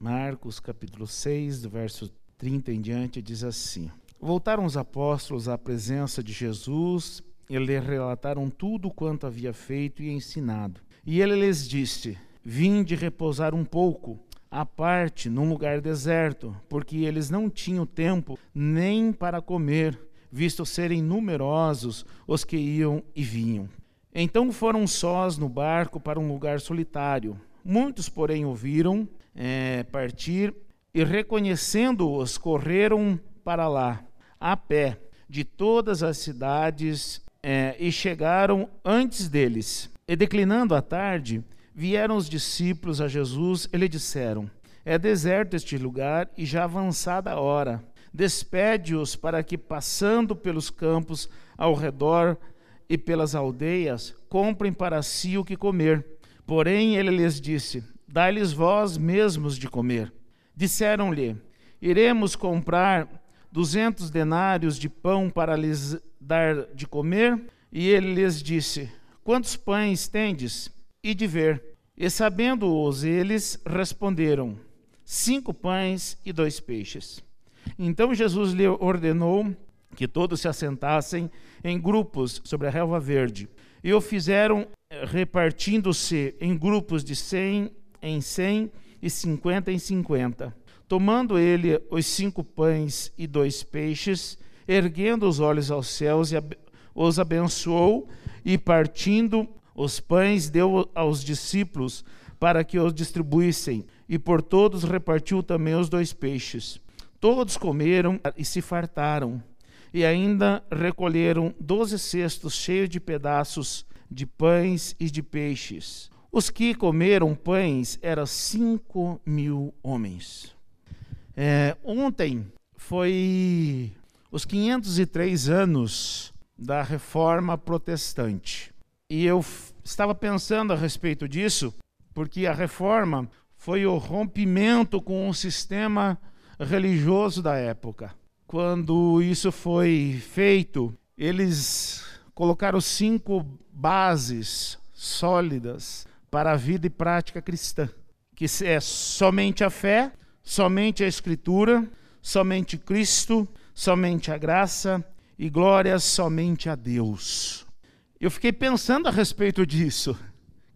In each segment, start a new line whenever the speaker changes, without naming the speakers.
Marcos capítulo 6, do verso 30 em diante, diz assim: Voltaram os apóstolos à presença de Jesus e lhe relataram tudo quanto havia feito e ensinado. E ele lhes disse: Vinde repousar um pouco, à parte, num lugar deserto, porque eles não tinham tempo nem para comer, visto serem numerosos os que iam e vinham. Então foram sós no barco para um lugar solitário. Muitos, porém, ouviram é, partir e, reconhecendo-os, correram para lá, a pé, de todas as cidades, é, e chegaram antes deles. E declinando a tarde, vieram os discípulos a Jesus e lhe disseram: É deserto este lugar e já avançada a hora. Despede-os para que, passando pelos campos ao redor e pelas aldeias, comprem para si o que comer. Porém, ele lhes disse: Dai-lhes vós mesmos de comer. Disseram-lhe: Iremos comprar duzentos denários de pão para lhes dar de comer? E ele lhes disse: Quantos pães tendes? E de ver. E sabendo-os eles, responderam: Cinco pães e dois peixes. Então Jesus lhe ordenou que todos se assentassem em grupos sobre a relva verde. E o fizeram eh, repartindo-se em grupos de cem em cem e cinquenta em cinquenta. Tomando ele os cinco pães e dois peixes, erguendo os olhos aos céus, os abençoou e, partindo os pães, deu aos discípulos para que os distribuíssem, e por todos repartiu também os dois peixes. Todos comeram e se fartaram, e ainda recolheram doze cestos cheios de pedaços de pães e de peixes. Os que comeram pães eram cinco mil homens. É, ontem foi os 503 anos da reforma protestante. E eu estava pensando a respeito disso, porque a reforma foi o rompimento com o sistema religioso da época. Quando isso foi feito, eles colocaram cinco bases sólidas para a vida e prática cristã, que é somente a fé, somente a Escritura, somente Cristo, somente a graça e glória somente a Deus. Eu fiquei pensando a respeito disso.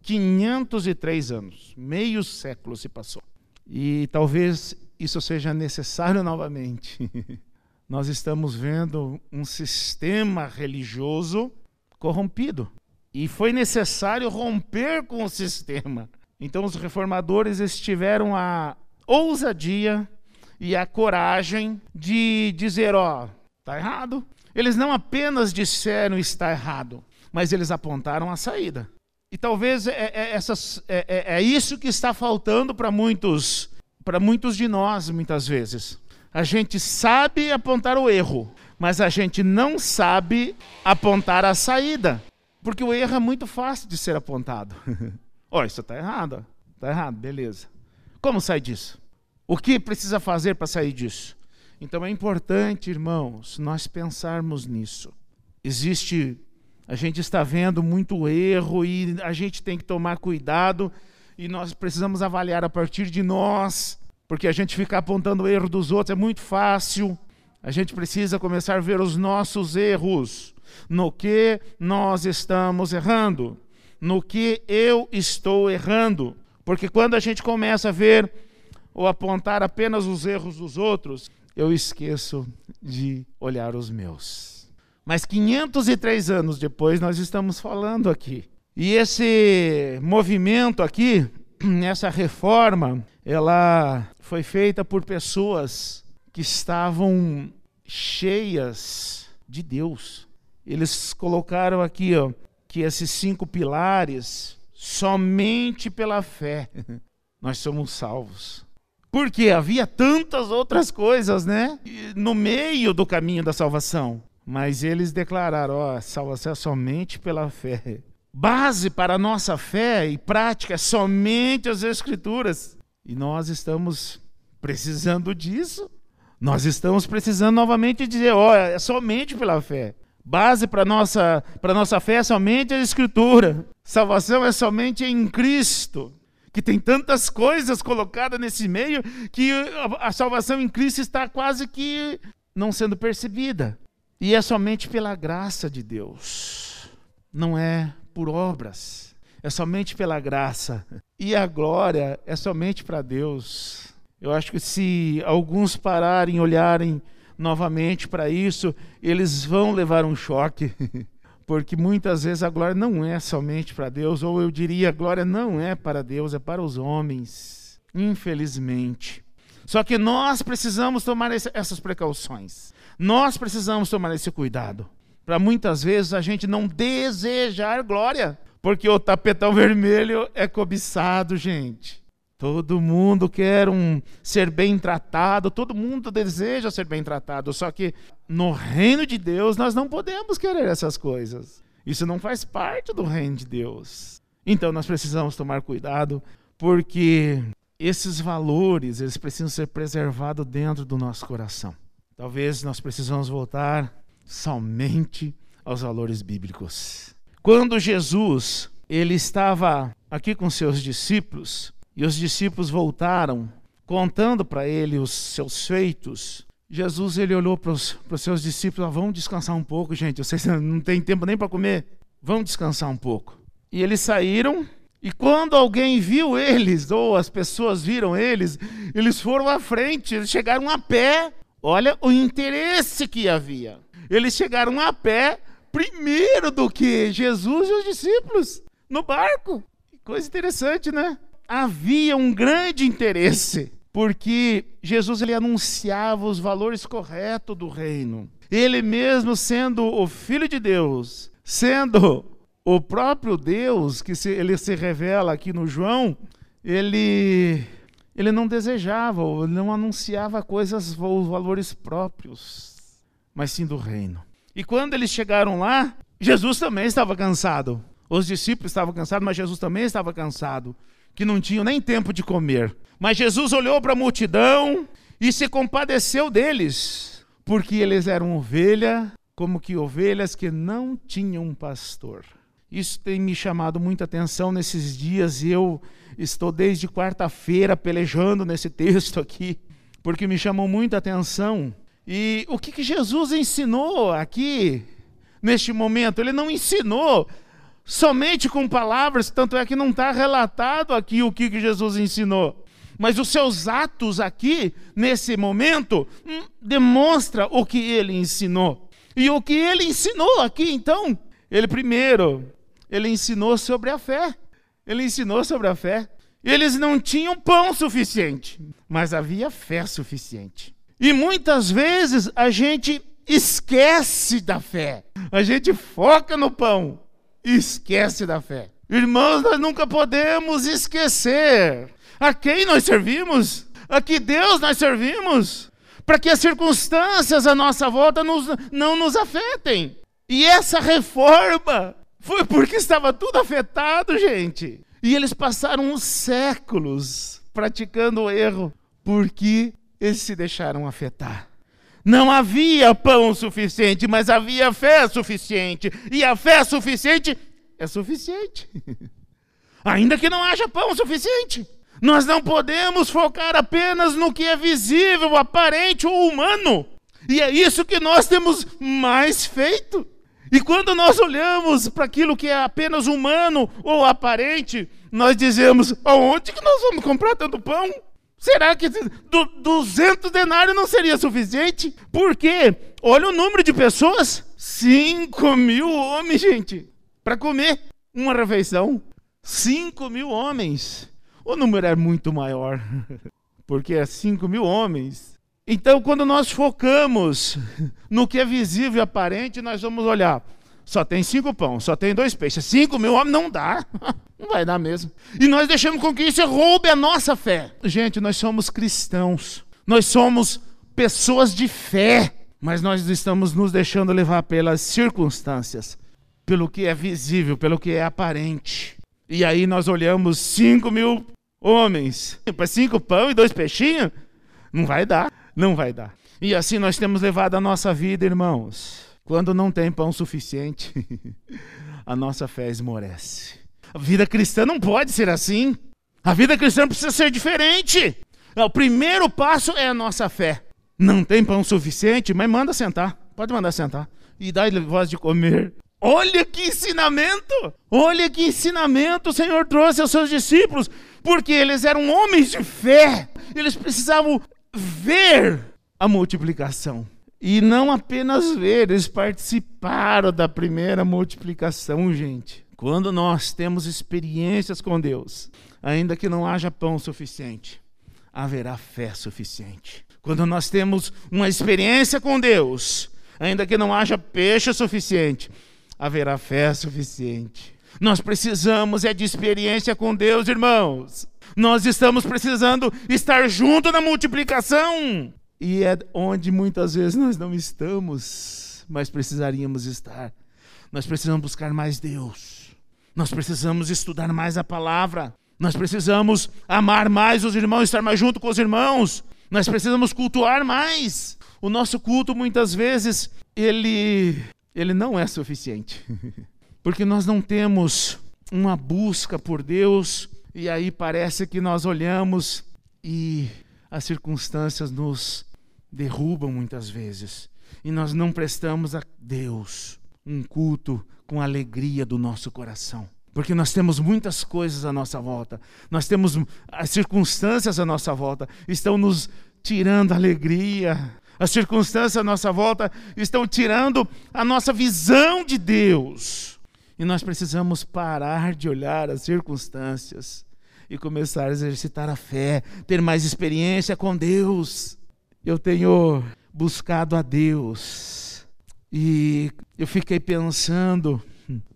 503 anos, meio século se passou. E talvez isso seja necessário novamente. Nós estamos vendo um sistema religioso corrompido. E foi necessário romper com o sistema. Então os reformadores estiveram a ousadia e a coragem de dizer, ó, tá errado. Eles não apenas disseram está errado, mas eles apontaram a saída. E talvez é, é, essas, é, é, é isso que está faltando para muitos, para muitos de nós, muitas vezes. A gente sabe apontar o erro, mas a gente não sabe apontar a saída. Porque o erro é muito fácil de ser apontado. Ó, oh, isso está errado. Está errado, beleza. Como sair disso? O que precisa fazer para sair disso? Então é importante, irmãos, nós pensarmos nisso. Existe, a gente está vendo muito erro e a gente tem que tomar cuidado e nós precisamos avaliar a partir de nós, porque a gente ficar apontando o erro dos outros é muito fácil. A gente precisa começar a ver os nossos erros no que nós estamos errando, no que eu estou errando. Porque quando a gente começa a ver ou apontar apenas os erros dos outros, eu esqueço de olhar os meus. Mas 503 anos depois nós estamos falando aqui. E esse movimento aqui, essa reforma, ela foi feita por pessoas que estavam cheias de Deus. Eles colocaram aqui, ó, que esses cinco pilares, somente pela fé, nós somos salvos. Porque havia tantas outras coisas, né? No meio do caminho da salvação. Mas eles declararam: ó, salvação é somente pela fé. Base para a nossa fé e prática é somente as Escrituras. E nós estamos precisando disso. Nós estamos precisando novamente dizer: ó, é somente pela fé. Base para nossa para nossa fé é somente a escritura. Salvação é somente em Cristo. que tem tantas coisas colocadas nesse meio que a salvação em Cristo está quase que não sendo percebida. E é somente pela graça de Deus, não é por obras, é somente pela graça. E a glória é somente para Deus. Eu acho que se alguns pararem, olharem novamente para isso, eles vão levar um choque. Porque muitas vezes a glória não é somente para Deus, ou eu diria, a glória não é para Deus, é para os homens. Infelizmente. Só que nós precisamos tomar essas precauções. Nós precisamos tomar esse cuidado. Para muitas vezes a gente não desejar glória, porque o tapetão vermelho é cobiçado, gente. Todo mundo quer um ser bem tratado, todo mundo deseja ser bem tratado, só que no reino de Deus nós não podemos querer essas coisas. Isso não faz parte do reino de Deus. Então nós precisamos tomar cuidado, porque esses valores, eles precisam ser preservados dentro do nosso coração. Talvez nós precisamos voltar somente aos valores bíblicos. Quando Jesus, ele estava aqui com seus discípulos, e os discípulos voltaram, contando para ele os seus feitos. Jesus ele olhou para os, seus discípulos: ah, vamos descansar um pouco, gente. Vocês não têm tempo nem para comer. Vamos descansar um pouco. E eles saíram. E quando alguém viu eles, ou as pessoas viram eles, eles foram à frente, eles chegaram a pé. Olha o interesse que havia. Eles chegaram a pé primeiro do que Jesus e os discípulos no barco. Coisa interessante, né? havia um grande interesse, porque Jesus ele anunciava os valores corretos do reino. Ele mesmo sendo o filho de Deus, sendo o próprio Deus que se, ele se revela aqui no João, ele ele não desejava, ele não anunciava coisas, os valores próprios, mas sim do reino. E quando eles chegaram lá, Jesus também estava cansado. Os discípulos estavam cansados, mas Jesus também estava cansado que não tinham nem tempo de comer. Mas Jesus olhou para a multidão e se compadeceu deles, porque eles eram ovelha, como que ovelhas que não tinham pastor. Isso tem me chamado muita atenção nesses dias e eu estou desde quarta-feira pelejando nesse texto aqui, porque me chamou muita atenção. E o que, que Jesus ensinou aqui neste momento? Ele não ensinou somente com palavras, tanto é que não está relatado aqui o que, Jesus ensinou. Mas os seus atos aqui, nesse momento, hum, demonstra o que ele ensinou. E o que ele ensinou aqui, então? Ele primeiro, ele ensinou sobre a fé. Ele ensinou sobre a fé. Eles não tinham pão suficiente, mas havia fé suficiente. E muitas vezes a gente esquece da fé. A gente foca no pão, esquece da fé. Irmãos, nós nunca podemos esquecer a quem nós servimos, a que Deus nós servimos, para que as circunstâncias à nossa volta nos, não nos afetem. E essa reforma foi porque estava tudo afetado, gente. E eles passaram séculos praticando o erro, porque eles se deixaram afetar. Não havia pão suficiente, mas havia fé suficiente. E a fé suficiente é suficiente. Ainda que não haja pão suficiente. Nós não podemos focar apenas no que é visível, aparente ou humano. E é isso que nós temos mais feito. E quando nós olhamos para aquilo que é apenas humano ou aparente, nós dizemos: aonde que nós vamos comprar tanto pão? Será que 200 denários não seria suficiente? Porque, olha o número de pessoas: 5 mil homens, gente, para comer uma refeição. 5 mil homens. O número é muito maior, porque é 5 mil homens. Então, quando nós focamos no que é visível e aparente, nós vamos olhar. Só tem cinco pão, só tem dois peixes. Cinco mil homens não dá. Não vai dar mesmo. E nós deixamos com que isso roube a nossa fé. Gente, nós somos cristãos. Nós somos pessoas de fé. Mas nós estamos nos deixando levar pelas circunstâncias, pelo que é visível, pelo que é aparente. E aí nós olhamos cinco mil homens para cinco pão e dois peixinhos. Não vai dar. Não vai dar. E assim nós temos levado a nossa vida, irmãos. Quando não tem pão suficiente, a nossa fé esmorece. A vida cristã não pode ser assim. A vida cristã precisa ser diferente. O primeiro passo é a nossa fé. Não tem pão suficiente, mas manda sentar. Pode mandar sentar. E dá-lhe voz de comer. Olha que ensinamento! Olha que ensinamento o Senhor trouxe aos seus discípulos, porque eles eram homens de fé. Eles precisavam ver a multiplicação. E não apenas ver, eles participaram da primeira multiplicação, gente. Quando nós temos experiências com Deus, ainda que não haja pão suficiente, haverá fé suficiente. Quando nós temos uma experiência com Deus, ainda que não haja peixe suficiente, haverá fé suficiente. Nós precisamos é de experiência com Deus, irmãos. Nós estamos precisando estar junto na multiplicação. E é onde muitas vezes nós não estamos, mas precisaríamos estar. Nós precisamos buscar mais Deus. Nós precisamos estudar mais a palavra. Nós precisamos amar mais os irmãos, estar mais junto com os irmãos. Nós precisamos cultuar mais. O nosso culto muitas vezes ele ele não é suficiente. Porque nós não temos uma busca por Deus e aí parece que nós olhamos e as circunstâncias nos derrubam muitas vezes. E nós não prestamos a Deus um culto com alegria do nosso coração. Porque nós temos muitas coisas à nossa volta, nós temos as circunstâncias à nossa volta, estão nos tirando a alegria, as circunstâncias à nossa volta estão tirando a nossa visão de Deus. E nós precisamos parar de olhar as circunstâncias e começar a exercitar a fé, ter mais experiência com Deus. Eu tenho buscado a Deus e eu fiquei pensando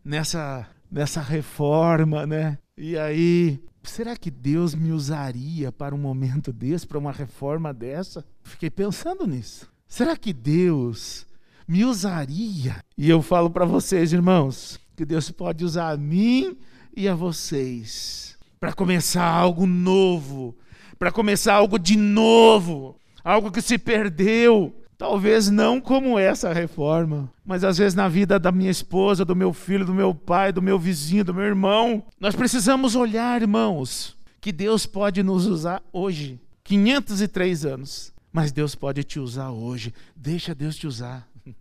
nessa nessa reforma, né? E aí, será que Deus me usaria para um momento desse, para uma reforma dessa? Fiquei pensando nisso. Será que Deus me usaria? E eu falo para vocês, irmãos, que Deus pode usar a mim e a vocês para começar algo novo, para começar algo de novo, algo que se perdeu, Talvez não como essa reforma, mas às vezes na vida da minha esposa, do meu filho, do meu pai, do meu vizinho, do meu irmão. Nós precisamos olhar, irmãos, que Deus pode nos usar hoje. 503 anos, mas Deus pode te usar hoje. Deixa Deus te usar.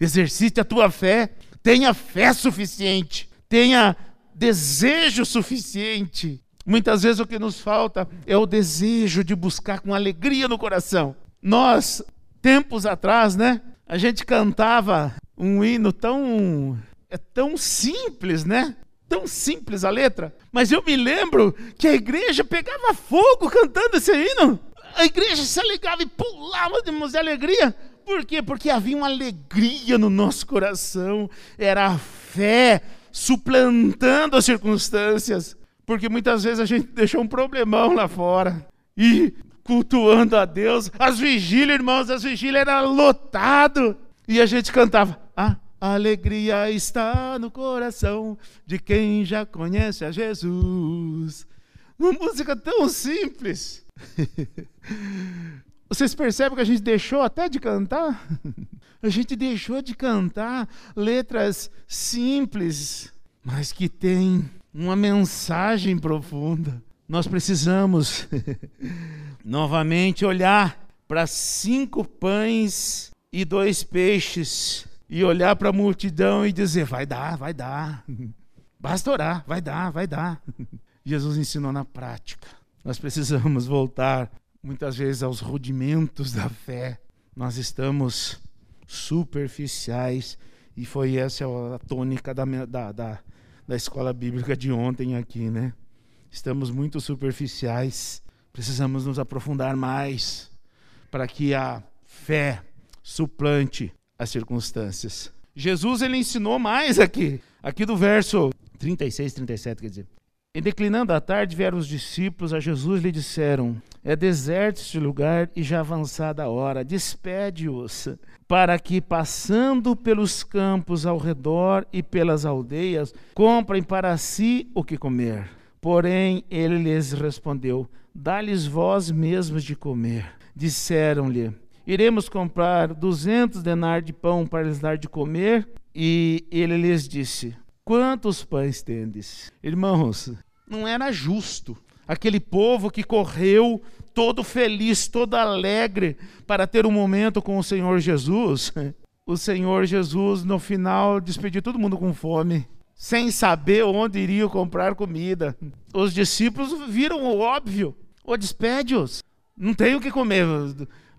Exercite a tua fé, tenha fé suficiente, tenha desejo suficiente. Muitas vezes o que nos falta é o desejo de buscar com alegria no coração. Nós tempos atrás, né? A gente cantava um hino tão é tão simples, né? Tão simples a letra, mas eu me lembro que a igreja pegava fogo cantando esse hino. A igreja se alegava e pulava de alegria. Por quê? Porque havia uma alegria no nosso coração. Era a fé suplantando as circunstâncias. Porque muitas vezes a gente deixou um problemão lá fora. E cultuando a Deus. As vigílias, irmãos, as vigílias eram lotado. E a gente cantava: A alegria está no coração de quem já conhece a Jesus. Uma música tão simples. Vocês percebem que a gente deixou até de cantar? A gente deixou de cantar letras simples, mas que têm uma mensagem profunda. Nós precisamos novamente olhar para cinco pães e dois peixes e olhar para a multidão e dizer: vai dar, vai dar. Basta orar, vai dar, vai dar. Jesus ensinou na prática. Nós precisamos voltar muitas vezes aos rudimentos da fé. Nós estamos superficiais e foi essa a tônica da, da, da, da escola bíblica de ontem aqui, né? Estamos muito superficiais Precisamos nos aprofundar mais para que a fé suplante as circunstâncias. Jesus ele ensinou mais aqui, aqui do verso 36, 37, quer dizer. E declinando a tarde, vieram os discípulos a Jesus e lhe disseram: É deserto este lugar e já avançada a hora, despede-os, para que, passando pelos campos ao redor e pelas aldeias, comprem para si o que comer. Porém, ele lhes respondeu: Dá-lhes vós mesmos de comer. Disseram-lhe: Iremos comprar duzentos denários de pão para lhes dar de comer. E ele lhes disse: Quantos pães tendes? Irmãos, não era justo Aquele povo que correu todo feliz, todo alegre para ter um momento com o Senhor Jesus. O Senhor Jesus, no final, despediu todo mundo com fome, sem saber onde iriam comprar comida. Os discípulos viram o óbvio: o despede-os, não tem o que comer.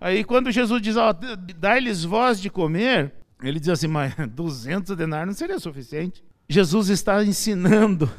Aí, quando Jesus diz, ó, dá-lhes voz de comer, ele diz assim, mas 200 denários não seria suficiente. Jesus está ensinando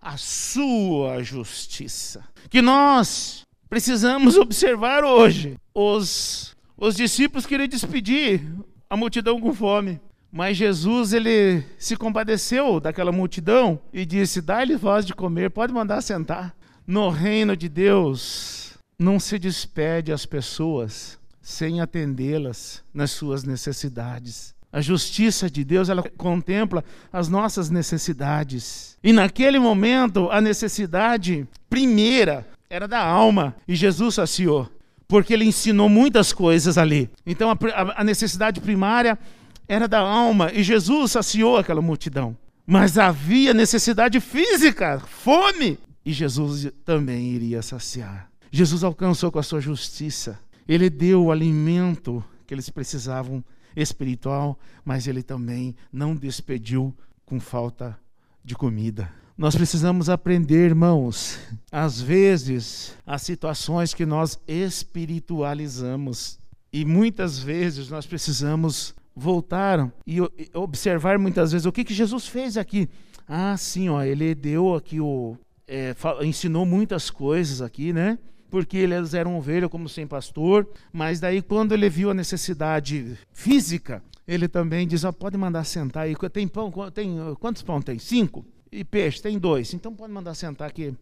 a sua justiça, que nós precisamos observar hoje. Os, os discípulos queriam despedir a multidão com fome, mas Jesus ele se compadeceu daquela multidão e disse: dá-lhe voz de comer, pode mandar sentar. No reino de Deus, não se despede as pessoas sem atendê-las nas suas necessidades. A justiça de Deus, ela contempla as nossas necessidades. E naquele momento, a necessidade primeira era da alma, e Jesus saciou, porque ele ensinou muitas coisas ali. Então, a, a necessidade primária era da alma, e Jesus saciou aquela multidão. Mas havia necessidade física, fome, e Jesus também iria saciar. Jesus alcançou com a sua justiça, ele deu o alimento que eles precisavam espiritual, mas ele também não despediu com falta de comida. Nós precisamos aprender, irmãos, às vezes, as situações que nós espiritualizamos. E muitas vezes nós precisamos voltar e observar muitas vezes o que, que Jesus fez aqui. Ah, sim, ó, ele deu aqui o. É, ensinou muitas coisas aqui, né? Porque eles eram ovelha como sem pastor, mas daí quando ele viu a necessidade física, ele também diz, ah, pode mandar sentar aí, tem pão, tem, quantos pão tem? Cinco? E peixe, tem dois, então pode mandar sentar que,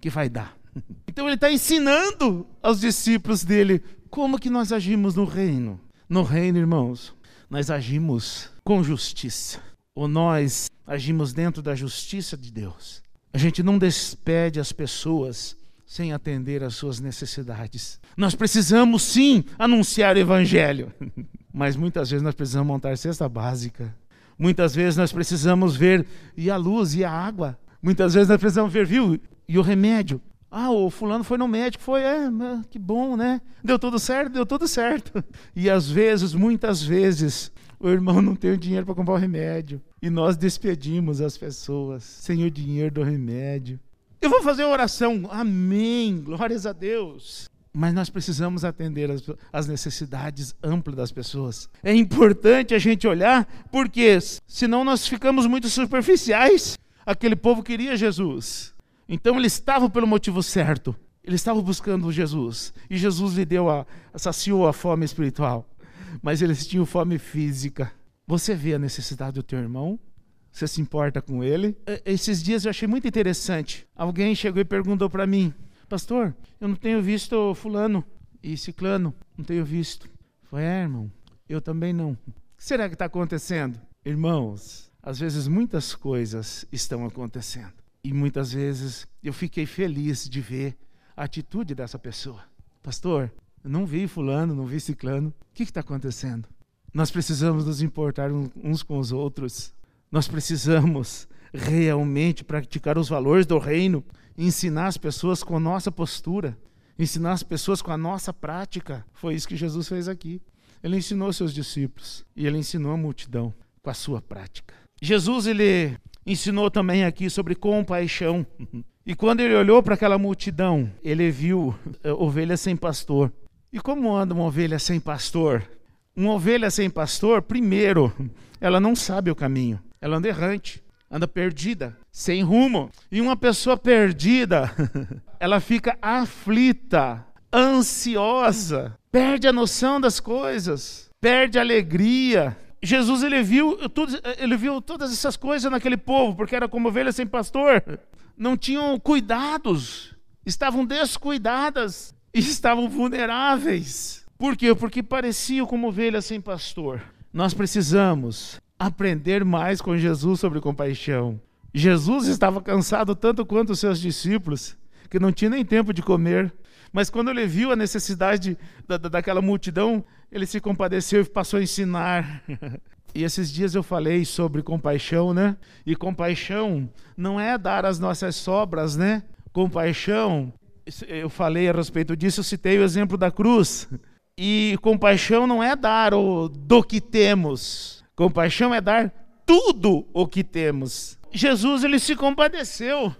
que vai dar. Então ele está ensinando aos discípulos dele como que nós agimos no reino. No reino, irmãos, nós agimos com justiça, ou nós agimos dentro da justiça de Deus. A gente não despede as pessoas sem atender às suas necessidades. Nós precisamos sim anunciar o evangelho, mas muitas vezes nós precisamos montar cesta básica. Muitas vezes nós precisamos ver e a luz e a água. Muitas vezes nós precisamos ver, viu? E o remédio. Ah, o fulano foi no médico, foi, é, que bom, né? Deu tudo certo, deu tudo certo. E às vezes, muitas vezes, o irmão não tem o dinheiro para comprar o remédio. E nós despedimos as pessoas sem o dinheiro do remédio. Eu vou fazer oração, amém, glórias a Deus. Mas nós precisamos atender as, as, necessidades amplas das pessoas. É importante a gente olhar, porque senão nós ficamos muito superficiais. Aquele povo queria Jesus. Então eles estavam pelo motivo certo. Eles estavam buscando Jesus. E Jesus lhe deu a, saciou a fome espiritual. Mas eles tinham fome física. Você vê a necessidade do teu irmão? Você se importa com ele? Esses dias eu achei muito interessante. Alguém chegou e perguntou para mim: Pastor, eu não tenho visto Fulano e Ciclano. Não tenho visto. Foi, é, irmão, eu também não. O que será que está acontecendo? Irmãos, às vezes muitas coisas estão acontecendo. E muitas vezes eu fiquei feliz de ver a atitude dessa pessoa. Pastor, eu não vi Fulano, não vi Ciclano. O que está acontecendo? Nós precisamos nos importar uns com os outros. Nós precisamos realmente praticar os valores do reino, ensinar as pessoas com a nossa postura, ensinar as pessoas com a nossa prática. Foi isso que Jesus fez aqui. Ele ensinou seus discípulos e ele ensinou a multidão com a sua prática. Jesus ele ensinou também aqui sobre compaixão. E quando ele olhou para aquela multidão, ele viu eh, ovelhas sem pastor. E como anda uma ovelha sem pastor? Uma ovelha sem pastor, primeiro, ela não sabe o caminho. Ela anda errante, anda perdida, sem rumo. E uma pessoa perdida, ela fica aflita, ansiosa, perde a noção das coisas, perde a alegria. Jesus ele viu, tudo, ele viu todas essas coisas naquele povo, porque era como ovelha sem pastor. Não tinham cuidados, estavam descuidadas e estavam vulneráveis. Por quê? Porque pareciam como ovelhas sem pastor. Nós precisamos aprender mais com Jesus sobre compaixão. Jesus estava cansado tanto quanto os seus discípulos, que não tinha nem tempo de comer. Mas quando ele viu a necessidade da, daquela multidão, ele se compadeceu e passou a ensinar. E esses dias eu falei sobre compaixão, né? E compaixão não é dar as nossas sobras, né? compaixão, eu falei a respeito disso, eu citei o exemplo da cruz. E compaixão não é dar o do que temos. Compaixão é dar tudo o que temos. Jesus ele se compadeceu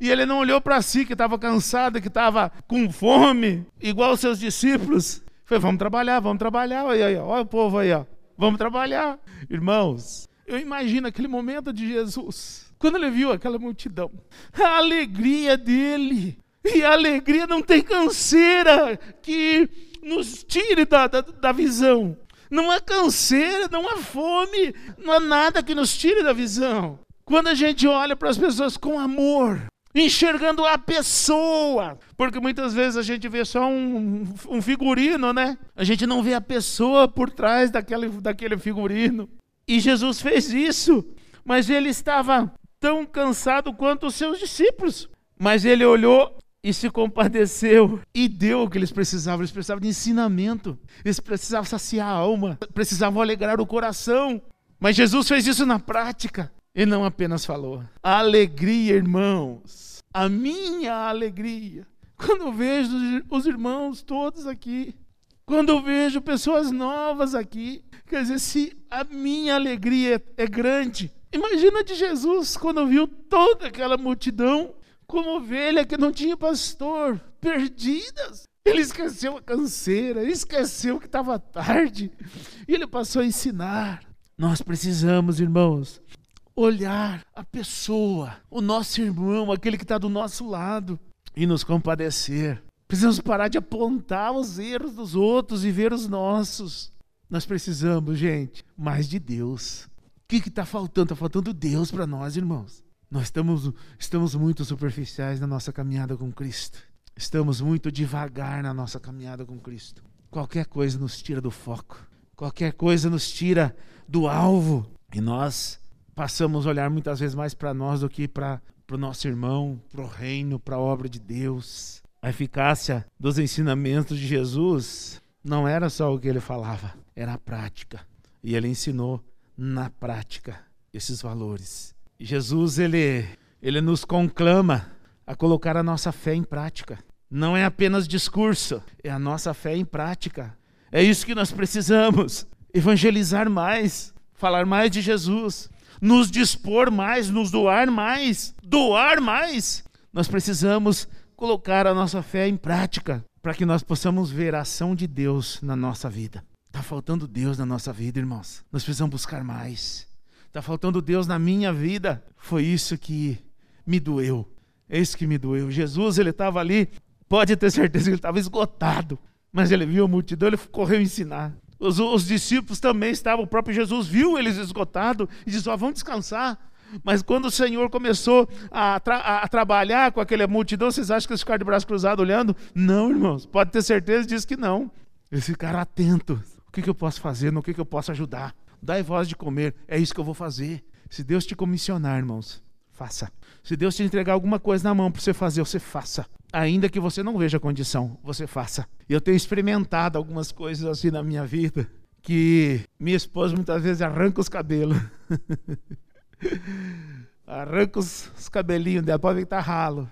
e ele não olhou para si que estava cansado, que estava com fome, igual os seus discípulos. Foi, vamos trabalhar, vamos trabalhar. Olha aí, olha o povo aí, ó. Vamos trabalhar. Irmãos, eu imagino aquele momento de Jesus, quando ele viu aquela multidão, a alegria dele. E a alegria não tem canseira que nos tire da, da, da visão. Não há canseira, não há fome, não há nada que nos tire da visão. Quando a gente olha para as pessoas com amor, enxergando a pessoa, porque muitas vezes a gente vê só um, um figurino, né? A gente não vê a pessoa por trás daquele, daquele figurino. E Jesus fez isso, mas ele estava tão cansado quanto os seus discípulos. Mas ele olhou e se compadeceu e deu o que eles precisavam. Eles precisavam de ensinamento, eles precisavam saciar a alma, precisavam alegrar o coração. Mas Jesus fez isso na prática. E não apenas falou. A alegria, irmãos. A minha alegria. Quando eu vejo os irmãos todos aqui. Quando eu vejo pessoas novas aqui. Quer dizer, se a minha alegria é grande. Imagina de Jesus quando viu toda aquela multidão como ovelha que não tinha pastor, perdidas. Ele esqueceu a canseira, esqueceu que estava tarde. E ele passou a ensinar. Nós precisamos, irmãos, olhar a pessoa, o nosso irmão, aquele que está do nosso lado, e nos compadecer. Precisamos parar de apontar os erros dos outros e ver os nossos. Nós precisamos, gente, mais de Deus. O que está faltando? Está faltando Deus para nós, irmãos. Nós estamos, estamos muito superficiais na nossa caminhada com Cristo. Estamos muito devagar na nossa caminhada com Cristo. Qualquer coisa nos tira do foco. Qualquer coisa nos tira do alvo. E nós passamos a olhar muitas vezes mais para nós do que para o nosso irmão, para o reino, para a obra de Deus. A eficácia dos ensinamentos de Jesus não era só o que ele falava, era a prática. E ele ensinou na prática esses valores. Jesus ele ele nos conclama a colocar a nossa fé em prática. Não é apenas discurso, é a nossa fé em prática. É isso que nós precisamos. Evangelizar mais, falar mais de Jesus, nos dispor mais, nos doar mais, doar mais. Nós precisamos colocar a nossa fé em prática para que nós possamos ver a ação de Deus na nossa vida. Está faltando Deus na nossa vida, irmãos. Nós precisamos buscar mais. Está faltando Deus na minha vida. Foi isso que me doeu. É isso que me doeu. Jesus, ele estava ali, pode ter certeza que ele estava esgotado. Mas ele viu a multidão, ele correu ensinar. Os, os, discípulos também estavam, o próprio Jesus viu eles esgotados e disse: oh, vamos descansar. Mas quando o Senhor começou a, tra a, trabalhar com aquela multidão, vocês acham que eles ficaram de braço cruzado olhando? Não, irmãos, pode ter certeza disso que não. Eles ficaram atentos. O que, que eu posso fazer? No que, que eu posso ajudar? Dai voz de comer, é isso que eu vou fazer. Se Deus te comissionar, irmãos, faça. Se Deus te entregar alguma coisa na mão para você fazer, você faça. Ainda que você não veja condição, você faça. Eu tenho experimentado algumas coisas assim na minha vida que minha esposa muitas vezes arranca os cabelos. arranca os, os cabelinhos dela, pode ver que tá ralo.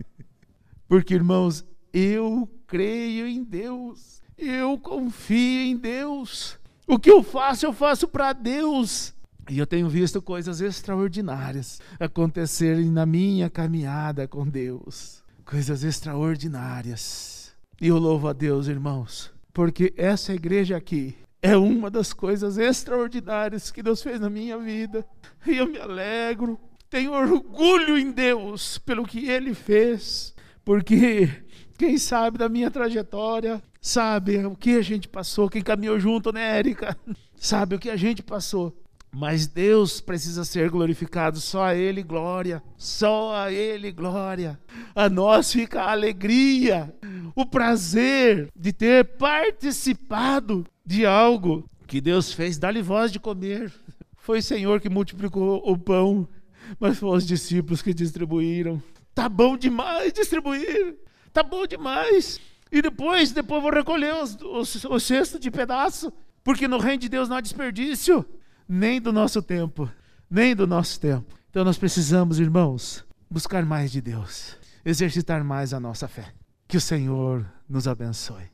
Porque, irmãos, eu creio em Deus. Eu confio em Deus. O que eu faço, eu faço para Deus. E eu tenho visto coisas extraordinárias acontecerem na minha caminhada com Deus. Coisas extraordinárias. E eu louvo a Deus, irmãos, porque essa igreja aqui é uma das coisas extraordinárias que Deus fez na minha vida. E eu me alegro, tenho orgulho em Deus pelo que Ele fez, porque quem sabe da minha trajetória, sabe o que a gente passou, quem caminhou junto, né, Érica? Sabe o que a gente passou. Mas Deus precisa ser glorificado, só a Ele glória, só a Ele glória. A nós fica a alegria, o prazer de ter participado de algo que Deus fez, dá-lhe voz de comer. Foi o Senhor que multiplicou o pão, mas foram os discípulos que distribuíram. Tá bom demais distribuir, tá bom demais. E depois, depois vou recolher os, os, de pedaço, porque no reino de Deus não há desperdício nem do nosso tempo, nem do nosso tempo. Então nós precisamos, irmãos, buscar mais de Deus.
exercitar mais a nossa fé. Que o Senhor nos abençoe.